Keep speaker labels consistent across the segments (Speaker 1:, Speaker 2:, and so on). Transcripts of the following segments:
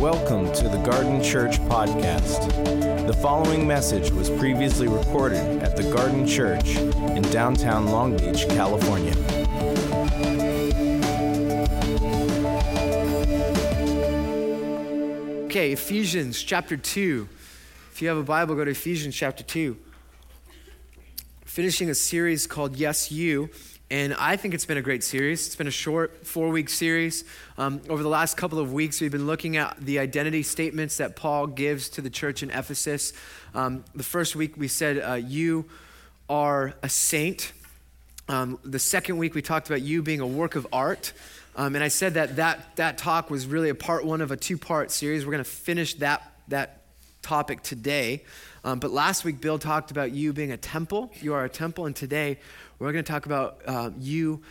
Speaker 1: Welcome to the Garden Church Podcast. The following message was previously recorded at the Garden Church in downtown Long Beach, California.
Speaker 2: Okay, Ephesians chapter 2. If you have a Bible, go to Ephesians chapter 2. Finishing a series called Yes, You. And I think it's been a great series. It's been a short four week series. Um, over the last couple of weeks, we've been looking at the identity statements that Paul gives to the church in Ephesus. Um, the first week, we said, uh, You are a saint. Um, the second week, we talked about you being a work of art. Um, and I said that, that that talk was really a part one of a two part series. We're going to finish that, that topic today. Um, but last week, Bill talked about you being a temple. You are a temple. And today, we're going to talk about uh, you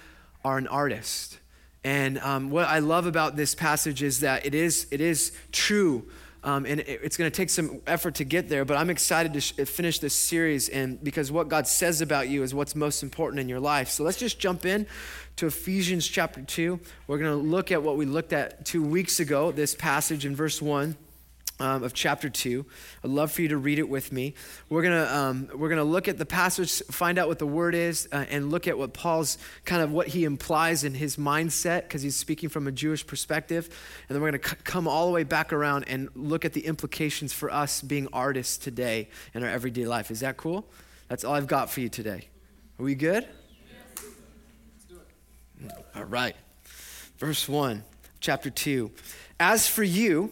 Speaker 2: are an artist. And um, what I love about this passage is that it is, it is true. Um, and it's going to take some effort to get there, but I'm excited to sh- finish this series, and because what God says about you is what's most important in your life. So let's just jump in to Ephesians chapter 2. We're going to look at what we looked at two weeks ago, this passage in verse 1 um, of chapter 2. I'd love for you to read it with me. We're going to um, we're gonna look at the passage, find out what the word is, uh, and look at what Paul's kind of what he implies in his mindset, because he's speaking from a Jewish perspective. And then we're going to c- come all the way back around and look at the implications for us being artists today in our everyday life. Is that cool? That's all I've got for you today. Are we good? All right. Verse 1, chapter 2. As for you,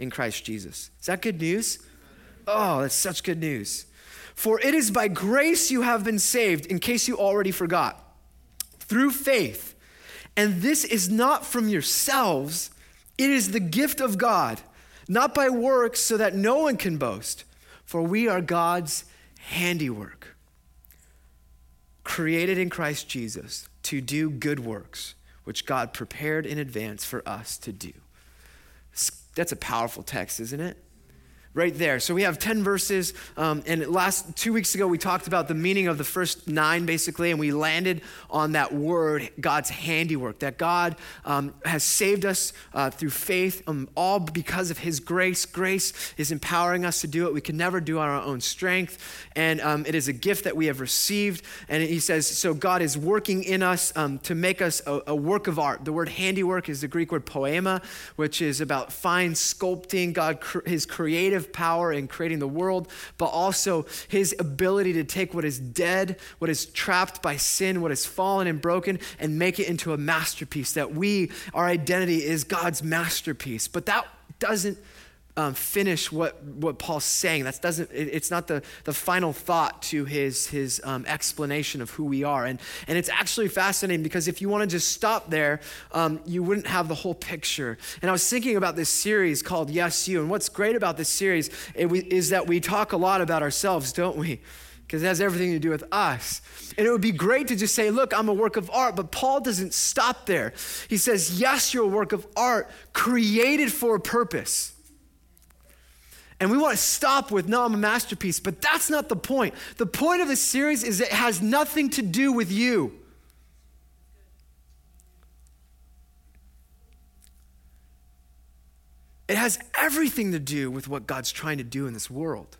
Speaker 2: in Christ Jesus. Is that good news? Oh, that's such good news. For it is by grace you have been saved, in case you already forgot, through faith. And this is not from yourselves, it is the gift of God, not by works, so that no one can boast. For we are God's handiwork, created in Christ Jesus to do good works, which God prepared in advance for us to do. That's a powerful text, isn't it? Right there. So we have 10 verses. Um, and last two weeks ago, we talked about the meaning of the first nine, basically, and we landed on that word, God's handiwork, that God um, has saved us uh, through faith, um, all because of his grace. Grace is empowering us to do it. We can never do on our own strength. And um, it is a gift that we have received. And he says, so God is working in us um, to make us a, a work of art. The word handiwork is the Greek word poiema, which is about fine sculpting, God, his creative creative power in creating the world, but also his ability to take what is dead, what is trapped by sin, what is fallen and broken, and make it into a masterpiece. That we, our identity is God's masterpiece. But that doesn't um, finish what, what Paul's saying. That doesn't, it, it's not the, the final thought to his, his um, explanation of who we are. And, and it's actually fascinating because if you want to just stop there, um, you wouldn't have the whole picture. And I was thinking about this series called Yes, You. And what's great about this series is that we talk a lot about ourselves, don't we? because it has everything to do with us. And it would be great to just say, Look, I'm a work of art, but Paul doesn't stop there. He says, Yes, you're a work of art created for a purpose. And we want to stop with, no, I'm a masterpiece. But that's not the point. The point of this series is it has nothing to do with you. It has everything to do with what God's trying to do in this world.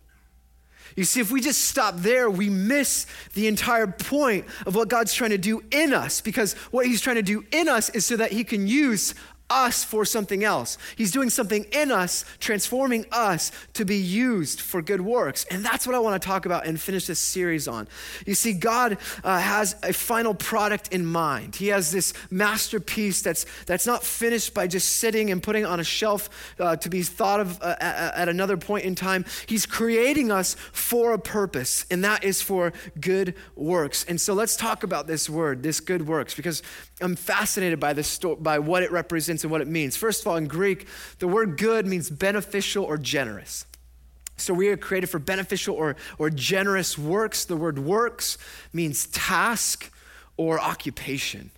Speaker 2: You see, if we just stop there, we miss the entire point of what God's trying to do in us because what He's trying to do in us is so that He can use us for something else. He's doing something in us, transforming us to be used for good works. And that's what I want to talk about and finish this series on. You see, God uh, has a final product in mind. He has this masterpiece that's, that's not finished by just sitting and putting on a shelf uh, to be thought of uh, at, another point in time. He's creating us for a purpose, and that is for good works. And so let's talk about this word, this good works, because I'm fascinated by this sto- by what it represents and what it means. First of all, in Greek, the word good means beneficial or generous. So we are created for beneficial or, or generous works. The word works means task or occupation.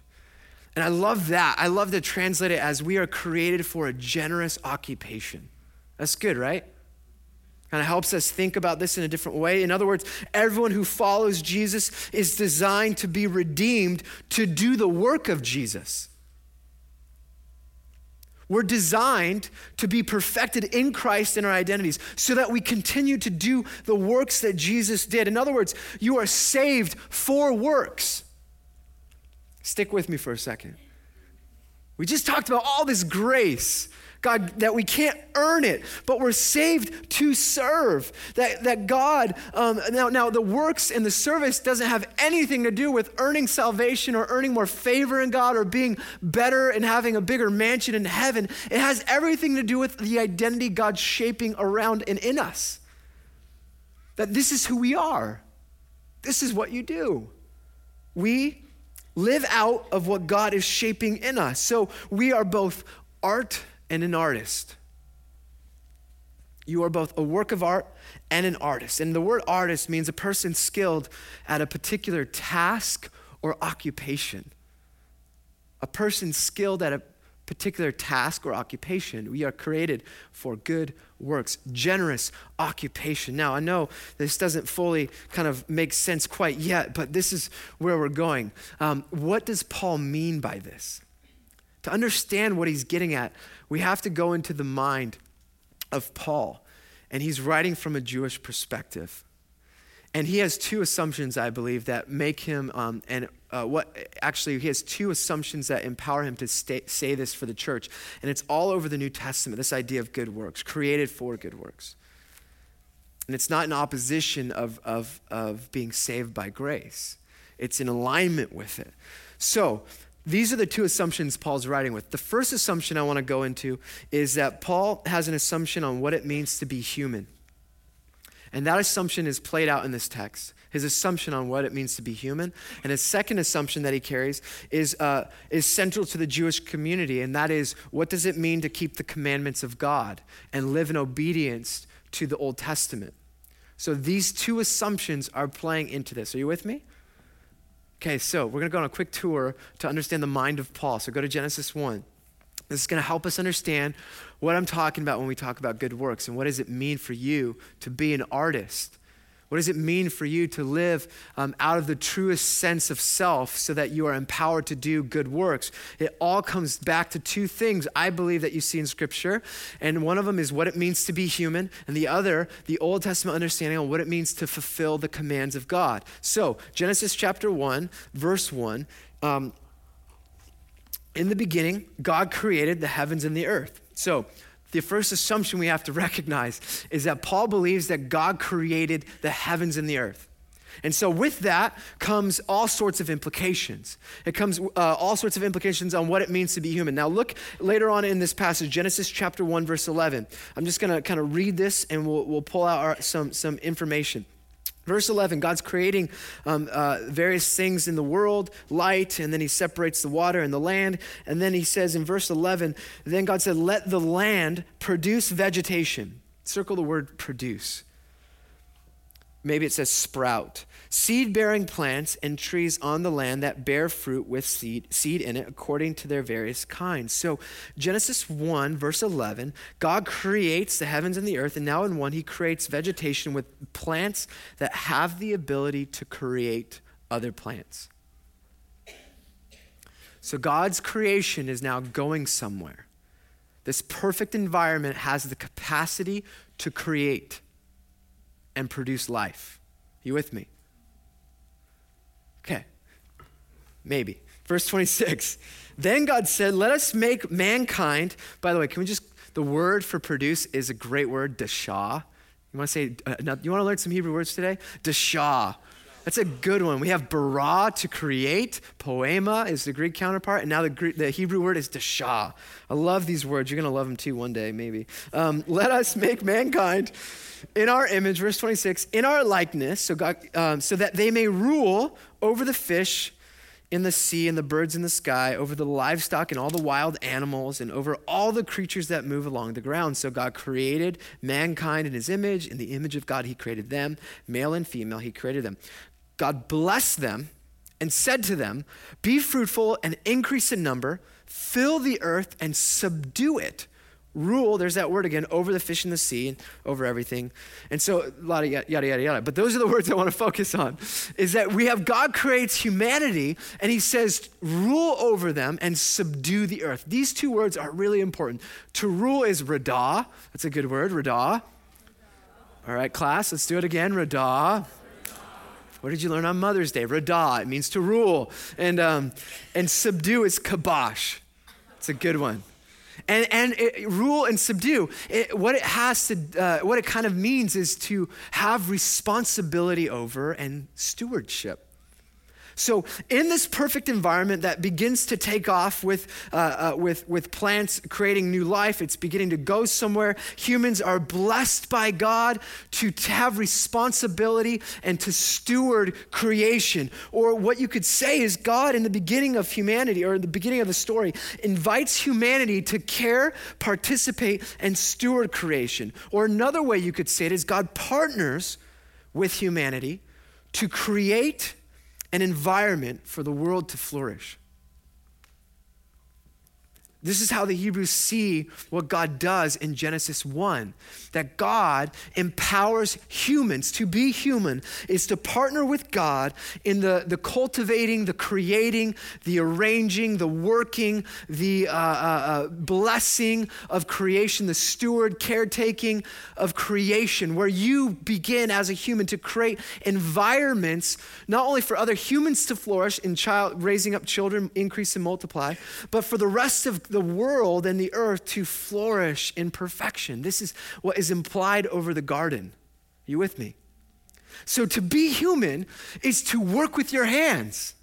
Speaker 2: And I love that. I love to translate it as we are created for a generous occupation. That's good, right? kind of helps us think about this in a different way. In other words, everyone who follows Jesus is designed to be redeemed to do the work of Jesus. We're designed to be perfected in Christ in our identities so that we continue to do the works that Jesus did. In other words, you are saved for works. Stick with me for a second. We just talked about all this grace God, that we can't earn it, but we're saved to serve. That, that God, um, now, now the works and the service doesn't have anything to do with earning salvation or earning more favor in God or being better and having a bigger mansion in heaven. It has everything to do with the identity God's shaping around and in us. That this is who we are, this is what you do. We live out of what God is shaping in us. So we are both art and an artist. You are both a work of art and an artist. And the word artist means a person skilled at a particular task or occupation. A person skilled at a particular task or occupation. We are created for good works, generous occupation. Now, I know this doesn't fully kind of make sense quite yet, but this is where we're going. Um, what does Paul mean by this? To understand what he's getting at, we have to go into the mind of Paul. And he's writing from a Jewish perspective. And he has two assumptions, I believe, that make him, um, and uh, what actually, he has two assumptions that empower him to stay, say this for the church. And it's all over the New Testament this idea of good works, created for good works. And it's not in opposition of, of, of being saved by grace, it's in alignment with it. So, these are the two assumptions Paul's writing with. The first assumption I want to go into is that Paul has an assumption on what it means to be human. And that assumption is played out in this text. His assumption on what it means to be human. And his second assumption that he carries is, uh, is central to the Jewish community, and that is what does it mean to keep the commandments of God and live in obedience to the Old Testament? So these two assumptions are playing into this. Are you with me? Okay, so we're going to go on a quick tour to understand the mind of Paul. So go to Genesis 1. This is going to help us understand what I'm talking about when we talk about good works and what does it mean for you to be an artist what does it mean for you to live um, out of the truest sense of self so that you are empowered to do good works? It all comes back to two things I believe that you see in Scripture. And one of them is what it means to be human, and the other, the Old Testament understanding of what it means to fulfill the commands of God. So, Genesis chapter 1, verse 1. Um, in the beginning, God created the heavens and the earth. So, the first assumption we have to recognize is that Paul believes that God created the heavens and the earth. And so, with that comes all sorts of implications. It comes uh, all sorts of implications on what it means to be human. Now, look later on in this passage, Genesis chapter 1, verse 11. I'm just going to kind of read this and we'll, we'll pull out our, some, some information. Verse 11, God's creating um, uh, various things in the world, light, and then he separates the water and the land. And then he says in verse 11, then God said, Let the land produce vegetation. Circle the word produce. Maybe it says sprout. Seed bearing plants and trees on the land that bear fruit with seed, seed in it according to their various kinds. So, Genesis 1, verse 11, God creates the heavens and the earth, and now in 1, he creates vegetation with plants that have the ability to create other plants. So, God's creation is now going somewhere. This perfect environment has the capacity to create and produce life. You with me? Okay. Maybe. Verse 26. Then God said, Let us make mankind. By the way, can we just, the word for produce is a great word, dashah. You want to say, uh, you want to learn some Hebrew words today? Dashah. That's a good one. We have bara to create. Poiema is the Greek counterpart. And now the, Greek, the Hebrew word is dashah. I love these words. You're going to love them too one day, maybe. Um, let us make mankind in our image, verse 26, in our likeness, so, God, um, so that they may rule over the fish in the sea and the birds in the sky, over the livestock and all the wild animals, and over all the creatures that move along the ground. So God created mankind in his image. In the image of God, he created them, male and female, he created them. God blessed them and said to them, Be fruitful and increase in number, fill the earth and subdue it rule, there's that word again, over the fish in the sea and over everything. And so, a lot of yada, yada, yada, yada. But those are the words I want to focus on is that we have God creates humanity and he says, rule over them and subdue the earth. These two words are really important. To rule is radah. That's a good word, radah. All right, class, let's do it again, radah. What did you learn on Mother's Day? Radah, it means to rule. And, um, and subdue is kabosh. It's a good one. And, and it, rule and subdue, it, what it has to, uh, what it kind of means is to have responsibility over and stewardship. So, in this perfect environment that begins to take off with, uh, uh, with, with plants creating new life, it's beginning to go somewhere. Humans are blessed by God to, to have responsibility and to steward creation. Or what you could say is God, in the beginning of humanity, or in the beginning of the story, invites humanity to care, participate, and steward creation. Or another way you could say it is God partners with humanity to create an environment for the world to flourish. This is how the Hebrews see what God does in Genesis 1 that God empowers humans to be human, is to partner with God in the, the cultivating, the creating, the arranging, the working, the uh, uh, uh, blessing of creation, the steward, caretaking of creation, where you begin as a human to create environments not only for other humans to flourish in child, raising up children, increase and multiply, but for the rest of the world and the earth to flourish in perfection. This is what is implied over the garden. Are you with me? So to be human is to work with your hands,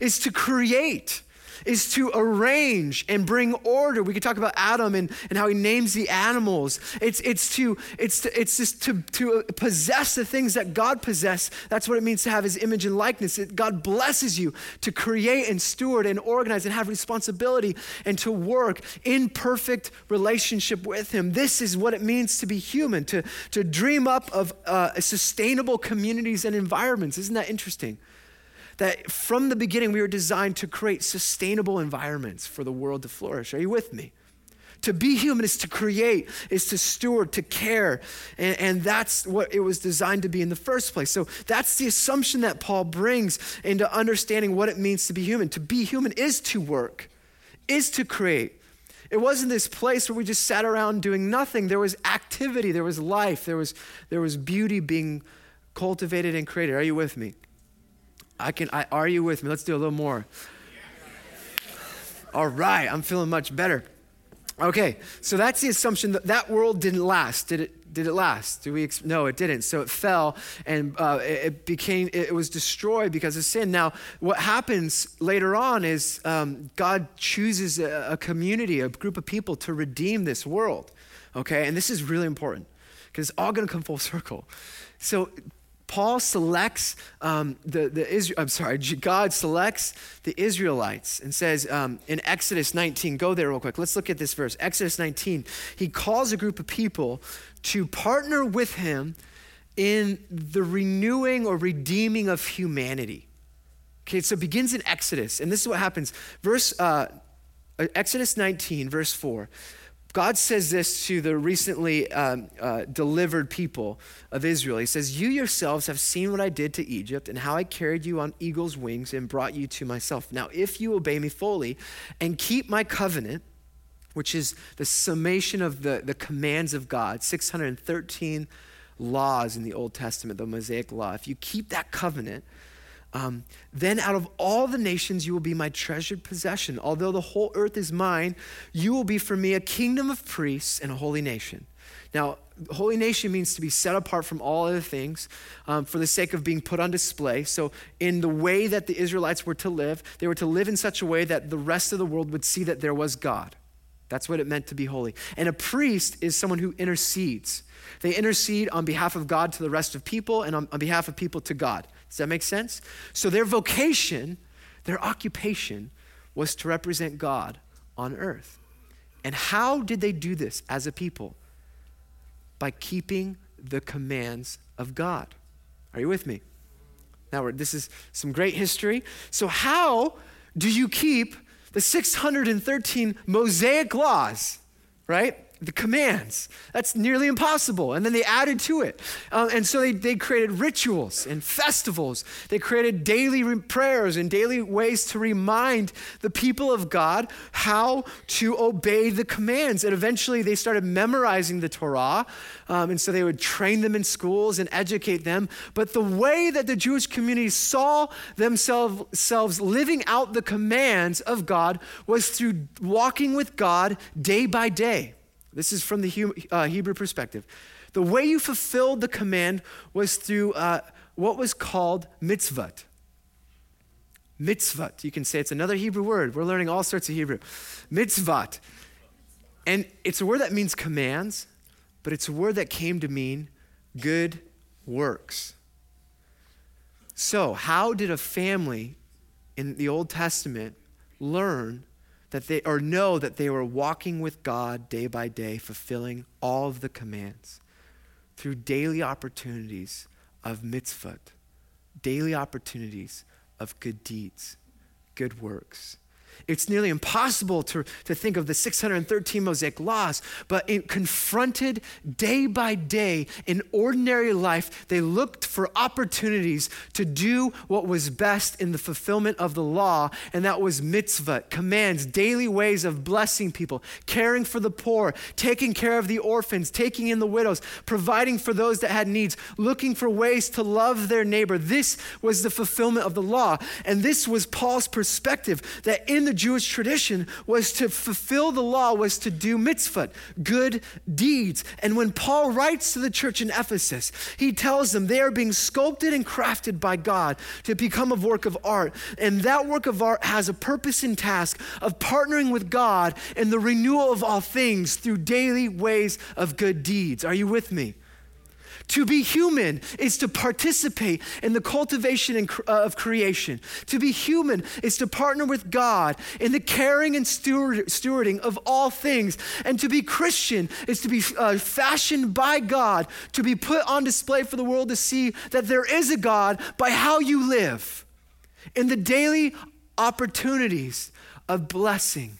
Speaker 2: is to create, is to arrange and bring order. We could talk about Adam and, and how he names the animals. It's, it's, to, it's, to, it's just to, to possess the things that God possessed. That's what it means to have his image and likeness. It, God blesses you to create and steward and organize and have responsibility and to work in perfect relationship with him. This is what it means to be human, to, to dream up of uh, sustainable communities and environments. Isn't that interesting? That from the beginning we were designed to create sustainable environments for the world to flourish. Are you with me? To be human is to create, is to steward, to care. And, and, that's what it was designed to be in the first place. So that's the assumption that Paul brings into understanding what it means to be human. To be human is to work, is to create. It wasn't this place where we just sat around doing nothing. There was activity, there was life, there was, there was beauty being cultivated and created. Are you with me? I can, I, are you with me? Let's do a little more. All right, I'm feeling much better. Okay, so that's the assumption that that world didn't last. Did it? Did it last? Do we? No, it didn't. So it fell, and uh, it became. It was destroyed because of sin. Now, what happens later on is um, God chooses a, a community, a group of people to redeem this world. Okay, and this is really important because it's all going to come full circle. So Paul selects um, the, the Israel, I'm sorry, God selects the Israelites and says um, in Exodus 19, go there real quick. Let's look at this verse. Exodus 19, he calls a group of people to partner with him in the renewing or redeeming of humanity. Okay, so it begins in Exodus, and this is what happens. Verse uh, Exodus 19, verse 4. God says this to the recently um, uh, delivered people of Israel. He says, You yourselves have seen what I did to Egypt and how I carried you on eagle's wings and brought you to myself. Now, if you obey me fully and keep my covenant, which is the summation of the, the commands of God, 613 laws in the Old Testament, the Mosaic Law, if you keep that covenant, um, then out of all the nations you will be my treasured possession. Although the whole earth is mine, you will be for me a kingdom of priests and a holy nation. Now, holy nation means to be set apart from all other things um, for the sake of being put on display. So, in the way that the Israelites were to live, they were to live in such a way that the rest of the world would see that there was God. That's what it meant to be holy. And a priest is someone who intercedes. They intercede on behalf of God to the rest of people and on, on behalf of people to God. Does that make sense? So their vocation, their occupation, was to represent God on earth. And how did they do this as a people? By keeping the commands of God. Are you with me? Now, this is some great history. So, how do you keep the 613 Mosaic laws, right? The commands. That's nearly impossible. And then they added to it. Um, and so they, they created rituals and festivals. They created daily re- prayers and daily ways to remind the people of God how to obey the commands. And eventually they started memorizing the Torah. Um, and so they would train them in schools and educate them. But the way that the Jewish community saw themselves living out the commands of God was through walking with God day by day. This is from the uh, Hebrew perspective. The way you fulfilled the command was through uh, what was called mitzvot. Mitzvot. You can say it's another Hebrew word. We're learning all sorts of Hebrew. Mitzvot. And it's a word that means commands, but it's a word that came to mean good works. So, how did a family in the Old Testament learn that they or know that they were walking with God day by day, fulfilling all of the commands through daily opportunities of mitzvot, daily opportunities of good deeds, good works. It's nearly impossible to, to think of the 613 Mosaic laws, but in, confronted day by day in ordinary life, they looked for opportunities to do what was best in the fulfillment of the law, and that was mitzvah, commands, daily ways of blessing people, caring for the poor, taking care of the orphans, taking in the widows, providing for those that had needs, looking for ways to love their neighbor. This was the fulfillment of the law. And this was Paul's perspective that in the the Jewish tradition was to fulfill the law, was to do mitzvah, good deeds. And when Paul writes to the church in Ephesus, he tells them they are being sculpted and crafted by God to become a work of art. And that work of art has a purpose and task of partnering with God in the renewal of all things through daily ways of good deeds. Are you with me? To be human is to participate in the cultivation uh, of creation. To be human is to partner with God in the caring and steward, stewarding of all things. And to be Christian is to be uh, fashioned by God, to be put on display for the world to see that there is a God by how you live. In the daily opportunities of blessing,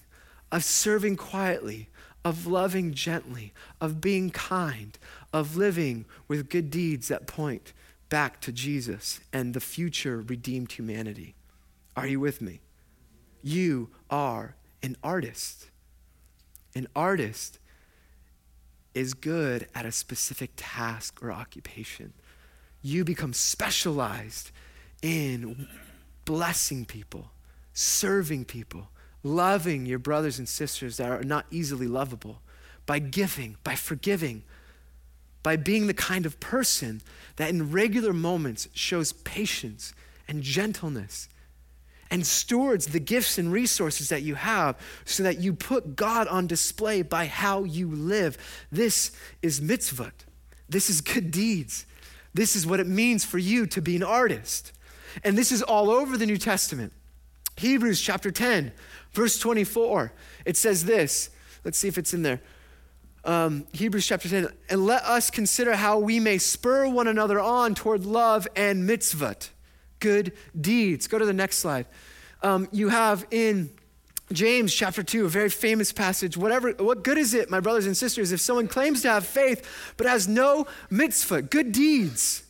Speaker 2: of serving quietly, of loving gently, of being kind, of living with good deeds that point back to Jesus and the future redeemed humanity. Are you with me? You are an artist. An artist is good at a specific task or occupation. You become specialized in blessing people, serving people, loving your brothers and sisters that are not easily lovable, by giving, by forgiving, by being the kind of person that in regular moments shows patience and gentleness and stewards the gifts and resources that you have so that you put God on display by how you live. This is mitzvah. This is good deeds. This is what it means for you to be an artist. And this is all over the New Testament. Hebrews chapter 10, verse 24. It says this. Let's see if it's in there um, Hebrews chapter 10, and let us consider how we may spur one another on toward love and mitzvah, good deeds. Go to the next slide. Um, you have in James chapter 2, a very famous passage. Whatever, what good is it, my brothers and sisters, if someone claims to have faith but has no mitzvah, good deeds?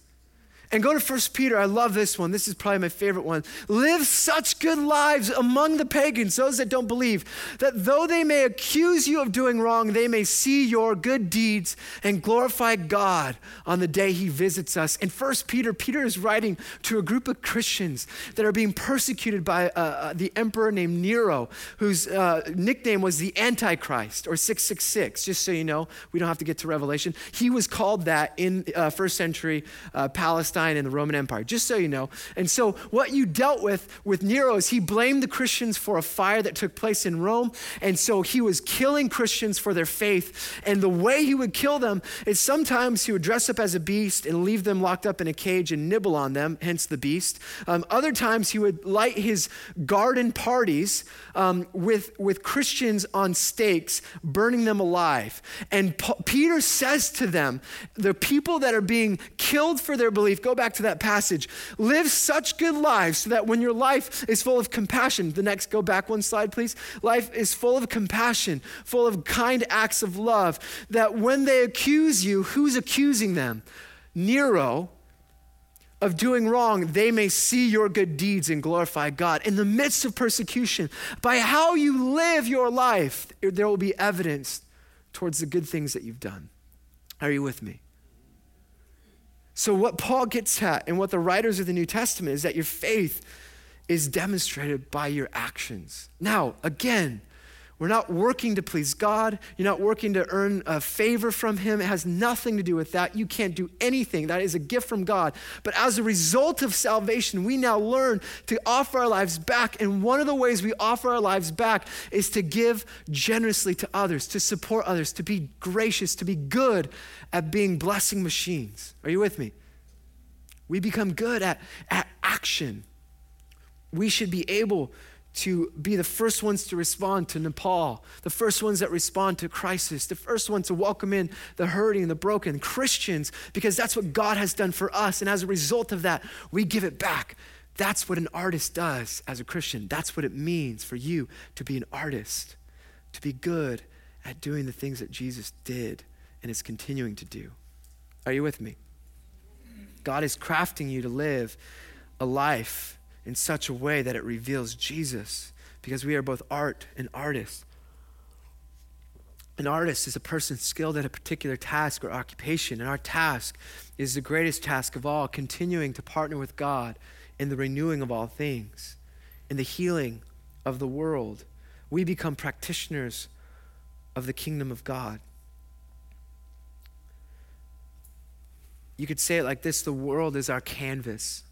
Speaker 2: And go to 1 Peter. I love this one. This is probably my favorite one. Live such good lives among the pagans, those that don't believe, that though they may accuse you of doing wrong, they may see your good deeds and glorify God on the day he visits us. In 1 Peter, Peter is writing to a group of Christians that are being persecuted by uh, uh, the emperor named Nero, whose uh, nickname was the Antichrist or 666. Just so you know, we don't have to get to Revelation. He was called that in uh, first century uh, Palestine And the Roman Empire, just so you know. And so, what you dealt with with Nero is he blamed the Christians for a fire that took place in Rome. And so, he was killing Christians for their faith. And the way he would kill them is sometimes he would dress up as a beast and leave them locked up in a cage and nibble on them, hence the beast. Um, other times, he would light his garden parties um, with, with Christians on stakes, burning them alive. And Peter says to them, the people that are being killed for their belief, go go back to that passage. Live such good lives so that when your life is full of compassion, the next, go back one slide, please. Life is full of compassion, full of kind acts of love, that when they accuse you, who's accusing them? Nero, of doing wrong, they may see your good deeds and glorify God. In the midst of persecution, by how you live your life, there will be evidence towards the good things that you've done. Are you with me? So, what Paul gets at and what the writers of the New Testament is that your faith is demonstrated by your actions. Now, again, we're not working to please God. You're not working to earn a favor from Him. It has nothing to do with that. You can't do anything. That is a gift from God. But as a result of salvation, we now learn to offer our lives back. And one of the ways we offer our lives back is to give generously to others, to support others, to be gracious, to be good at being blessing machines. Are you with me? We become good at, at action. We should be able to be the first ones to respond to Nepal, the first ones that respond to crisis, the first ones to welcome in the hurting, and the broken, Christians, because that's what God has done for us. And as a result of that, we give it back That's what an artist does as a Christian. That's what it means for you to be an artist, to be good at doing the things that Jesus did and is continuing to do. Are you with me? God is crafting you to live a life in such a way that it reveals Jesus because we are both art and artists. An artist is a person skilled at a particular task or occupation, and our task is the greatest task of all, continuing to partner with God in the renewing of all things, in the healing of the world. We become practitioners of the kingdom of God. You could say it like this the world is our canvas.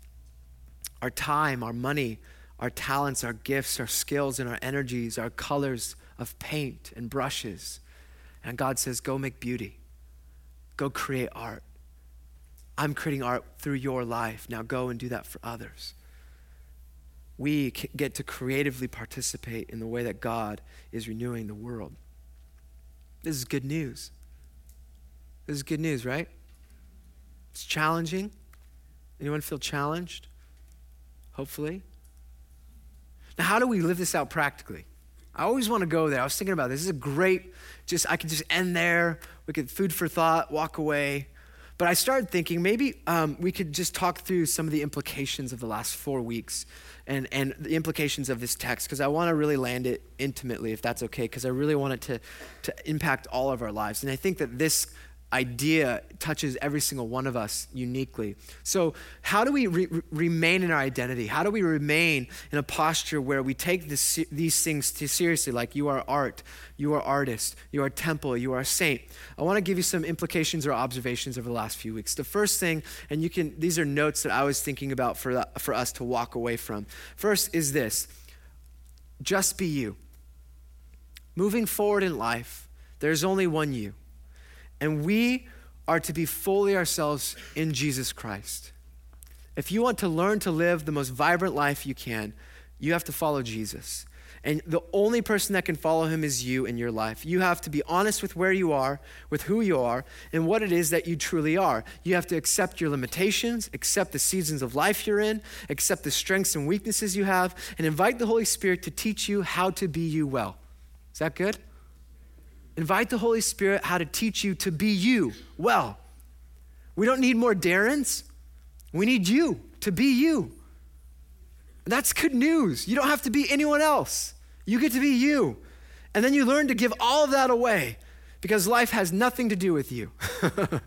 Speaker 2: Our time, our money, our talents, our gifts, our skills, and our energies, our colors of paint and brushes. And God says, Go make beauty. Go create art. I'm creating art through your life. Now go and do that for others. We get to creatively participate in the way that God is renewing the world. This is good news. This is good news, right? It's challenging. Anyone feel challenged? Hopefully. Now, how do we live this out practically? I always want to go there. I was thinking about this. This is a great, just I could just end there. We could food for thought, walk away. But I started thinking maybe um, we could just talk through some of the implications of the last four weeks and, and the implications of this text because I want to really land it intimately, if that's okay, because I really want it to, to impact all of our lives. And I think that this idea touches every single one of us uniquely. So, how do we re- remain in our identity? How do we remain in a posture where we take this, these things seriously, like you are art, you are artist, you are temple, you are saint? I want to give you some implications or observations over the last few weeks. The first thing, and you can, these are notes that I was thinking about for, the, for us to walk away from. First is this just be you. Moving forward in life, there's only one you. And we are to be fully ourselves in Jesus Christ. If you want to learn to live the most vibrant life you can, you have to follow Jesus. And the only person that can follow him is you in your life. You have to be honest with where you are, with who you are, and what it is that you truly are. You have to accept your limitations, accept the seasons of life you're in, accept the strengths and weaknesses you have, and invite the Holy Spirit to teach you how to be you well. Is that good? Invite the Holy Spirit how to teach you to be you well. We don't need more Darrens. We need you to be you. That's good news. You don't have to be anyone else. You get to be you. And then you learn to give all of that away because life has nothing to do with you.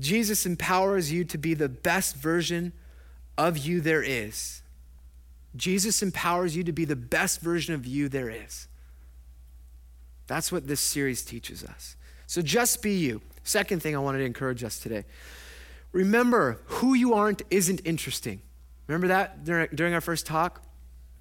Speaker 2: Jesus empowers you to be the best version of you there is. Jesus empowers you to be the best version of you there is. That's what this series teaches us. So just be you. Second thing I wanted to encourage us today. Remember, who you aren't isn't interesting. Remember that during, our first talk?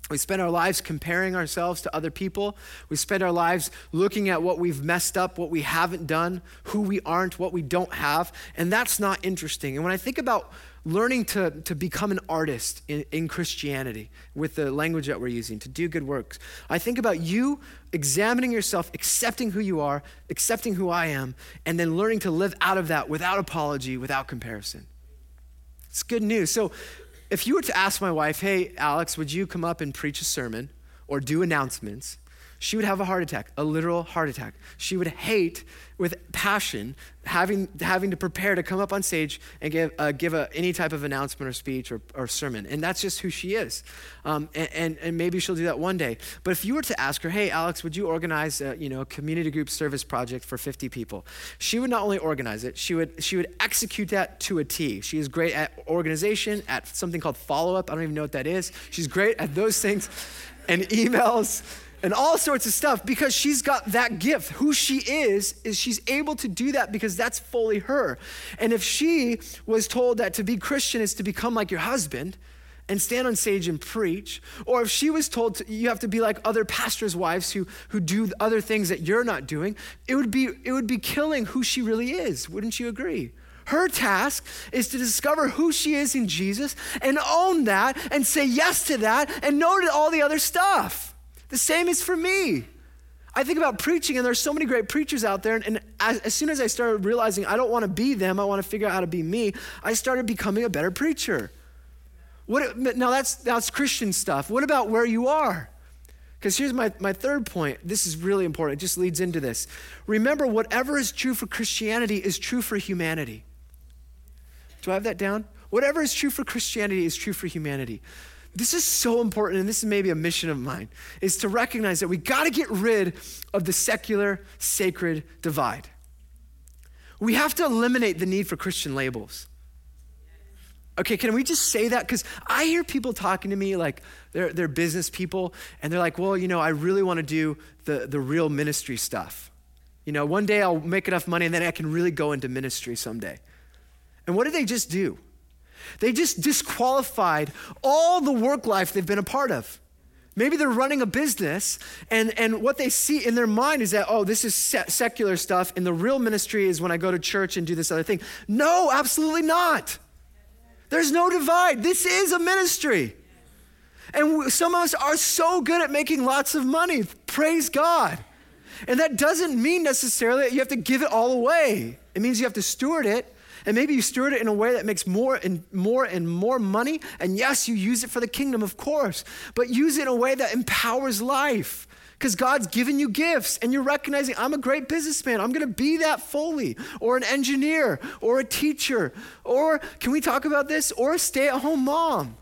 Speaker 2: We spend our lives comparing ourselves to other people. We spend our lives looking at what we've messed up, what we haven't done, who we aren't, what we don't have, and that's not interesting. And when I think about learning to, to become an artist in, in Christianity with the language that we're using, to do good works. I think about you examining yourself, accepting who you are, accepting who I am, and then learning to live out of that without apology, without comparison. It's good news. So if you were to ask my wife, hey, Alex, would you come up and preach a sermon or do announcements? She would have a heart attack, a literal heart attack. She would hate with passion having, having to prepare to come up on stage and give, uh, give a, any type of announcement or speech or, or sermon. And that's just who she is. Um, and, and, and, maybe she'll do that one day. But if you were to ask her, hey, Alex, would you organize a, you know, a community group service project for 50 people? She would not only organize it, she would, she would execute that to a T. She is great at organization, at something called follow up. I don't even know what that is. She's great at those things and emails and all sorts of stuff because she's got that gift. Who she is, is she's able to do that because that's fully her. And if she was told that to be Christian is to become like your husband, and stand on stage and preach, or if she was told to, you have to be like other pastors' wives who, who do other things that you're not doing, it would, be, it would be killing who she really is. Wouldn't you agree? Her task is to discover who she is in Jesus and own that and say yes to that and no to all the other stuff. The same is for me. I think about preaching, and there's so many great preachers out there. And, and as, as soon as I started realizing I don't want to be them, I want to figure out how to be me, I started becoming a better preacher. What, now, that's, that's Christian stuff. What about where you are? Because here's my, my third point. This is really important. It just leads into this. Remember, whatever is true for Christianity is true for humanity. Do I have that down? Whatever is true for Christianity is true for humanity. This is so important, and this is maybe a mission of mine, is to recognize that we got to get rid of the secular sacred divide. We have to eliminate the need for Christian labels. Okay, can we just say that? Because I hear people talking to me like they're, they're business people, and they're like, well, you know, I really want to do the, the real ministry stuff. You know, one day I'll make enough money and then I can really go into ministry someday. And what do they just do? They just disqualified all the work life they've been a part of. Maybe they're running a business, and, and what they see in their mind is that, oh, this is se- secular stuff, and the real ministry is when I go to church and do this other thing. No, absolutely not. There's no divide. This is a ministry. And some of us are so good at making lots of money. Praise God. And that doesn't mean necessarily that you have to give it all away. It means you have to steward it. And maybe you steward it in a way that makes more and more and more money. And yes, you use it for the kingdom, of course, but use it in a way that empowers life because God's given you gifts and you're recognizing, I'm a great businessman. I'm going to be that fully, or an engineer, or a teacher, or can we talk about this? Or a stay at home mom.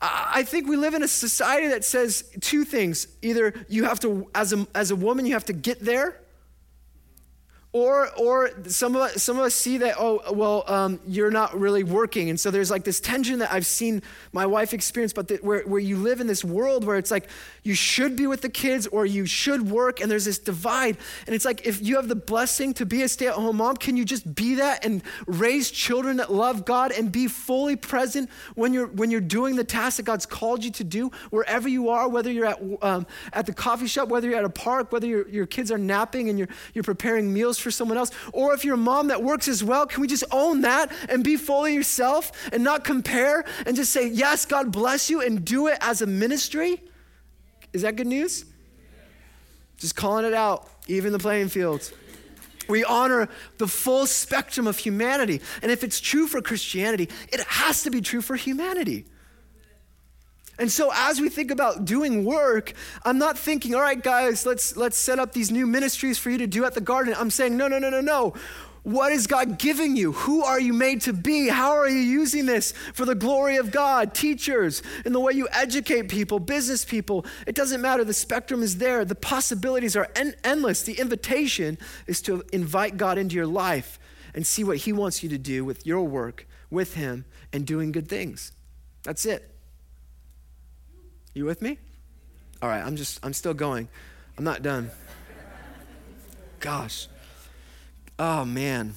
Speaker 2: I think we live in a society that says two things. Either you have to, as a, as a woman, you have to get there, or, or some, of us, some of us see that, oh, well, um, you're not really working. And so there's like this tension that I've seen my wife experience, but where, where you live in this world where it's like you should be with the kids or you should work, and there's this divide. And it's like if you have the blessing to be a stay at home mom, can you just be that and raise children that love God and be fully present when you're, when you're doing the task that God's called you to do, wherever you are, whether you're at, um, at the coffee shop, whether you're at a park, whether your, your kids are napping and you're, you're preparing meals for someone else, or if you're a mom that works as well, can we just own that and be fully yourself and not compare and just say, Yes, God bless you, and do it as a ministry? Is that good news? Just calling it out, even the playing fields. We honor the full spectrum of humanity. And if it's true for Christianity, it has to be true for humanity. And so as we think about doing work, I'm not thinking, all right, guys, let's let's set up these new ministries for you to do at the garden. I'm saying, no, no, no, no, no. What is God giving you? Who are you made to be? How are you using this for the glory of God? Teachers, in the way you educate people, business people, it doesn't matter. The spectrum is there. The possibilities are en- endless. The invitation is to invite God into your life and see what He wants you to do with your work, with Him, and doing good things. That's it. You with me? All right, I'm just, I'm still going. I'm not done. Gosh. Oh, man.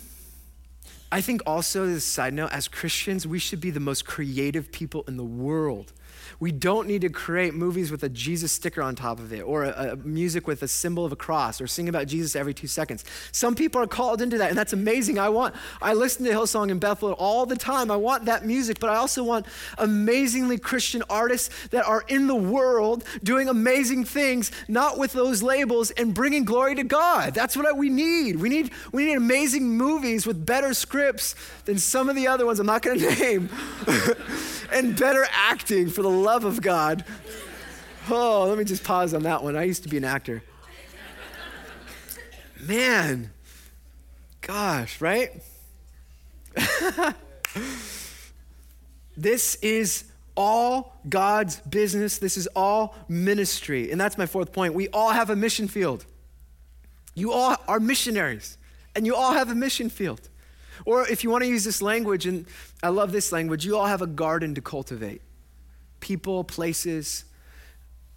Speaker 2: I think also, as a side note, as Christians, we should be the most creative people in the world. We don't need to create movies with a Jesus sticker on top of it or a, a, music with a symbol of a cross or sing about Jesus every two seconds. Some people are called into that, and that's amazing. I want, I listen to Hillsong and Bethel all the time. I want that music, but I also want amazingly Christian artists that are in the world doing amazing things, not with those labels and bringing glory to God. That's what we need. We need, we need amazing movies with better scripts than some of the other ones I'm not going to name and better acting for the love of God. Oh, let me just pause on that one. I used to be an actor. Man, gosh, right? this is all God's business. This is all ministry. And that's my fourth point. We all have a mission field. You all are missionaries, and you all have a mission field. Or if you want to use this language, and I love this language, you all have a garden to cultivate people, places,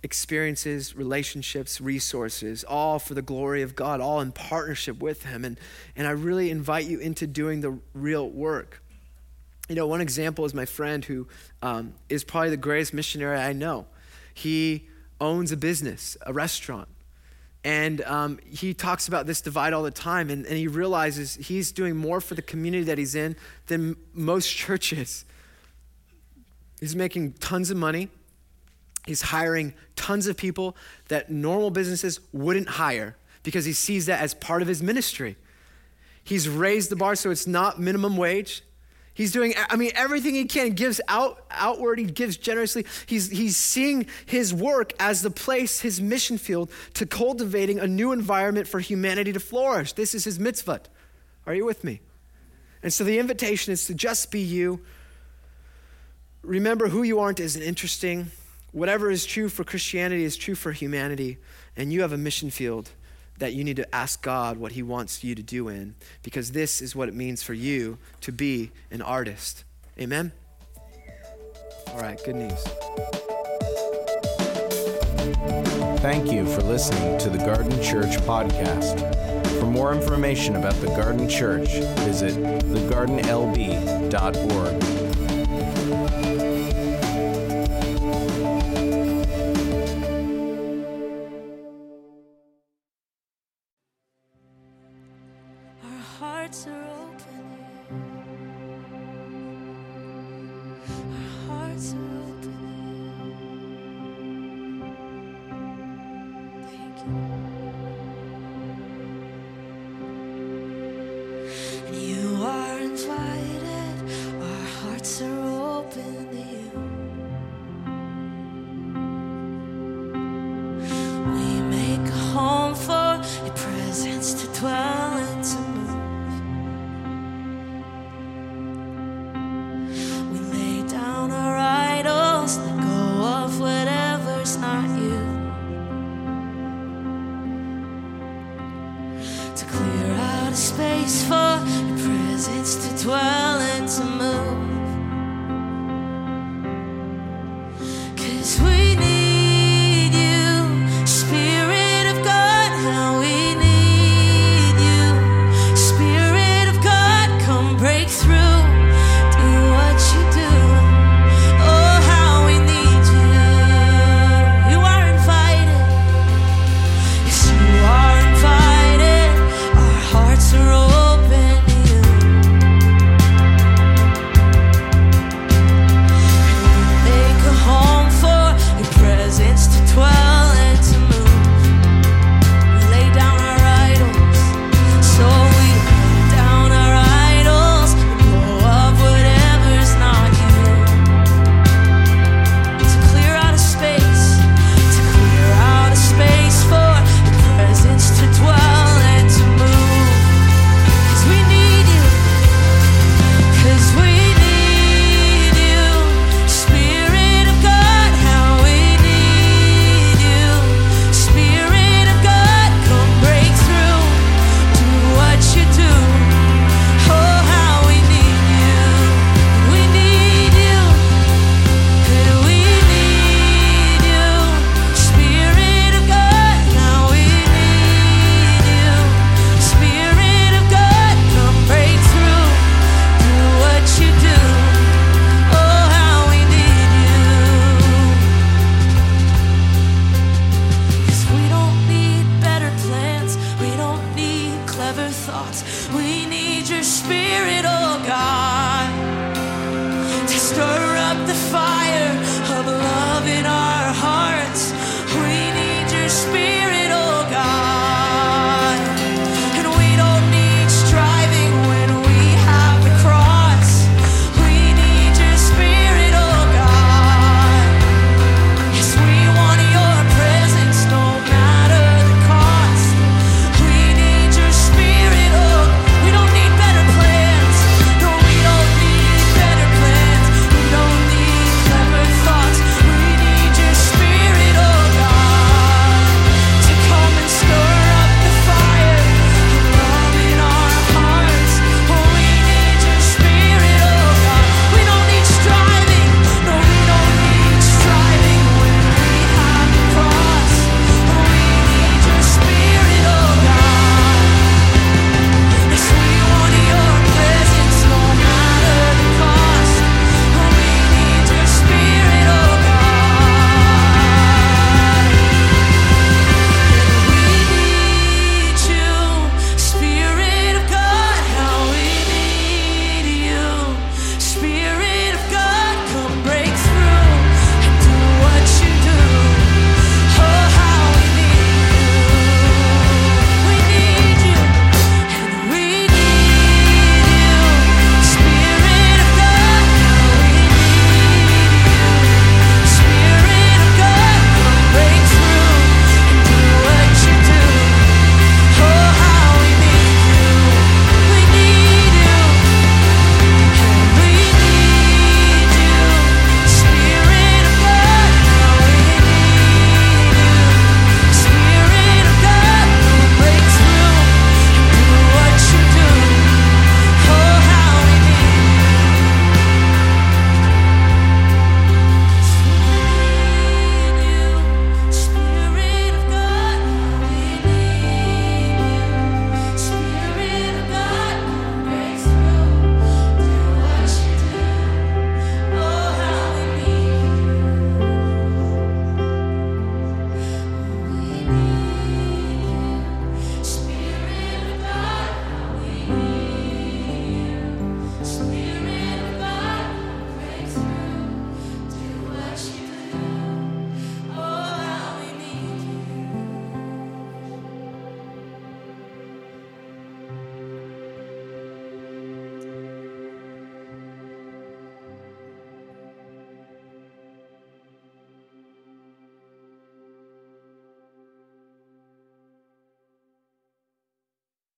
Speaker 2: experiences, relationships, resources, all for the glory of God, all in partnership with Him. And, and I really invite you into doing the real work. You know, one example is my friend who um, is probably the greatest missionary I know. He owns a business, a restaurant. And um, he talks about this divide all the time, and, and he realizes he's doing more for the community that he's in than most churches. He's making tons of money. He's hiring tons of people that normal businesses wouldn't hire because he sees that as part of his ministry. He's raised the bar so it's not minimum wage. He's doing, I mean, everything he can, gives out outward, he gives generously. He's, he's seeing his work as the place, his mission field, to cultivating a new environment for humanity to flourish. This is his mitzvah. Are you with me? And so the invitation is to just be you. Remember who you aren't isn't interesting. Whatever is true for Christianity is true for humanity, and you have a mission field that you need to ask God what He wants you to do in, because this is what it means for you to be an artist. Amen? All right, good news.
Speaker 1: Thank you for listening to the Garden Church podcast. For more information about the Garden Church, visit thegardenlb.org.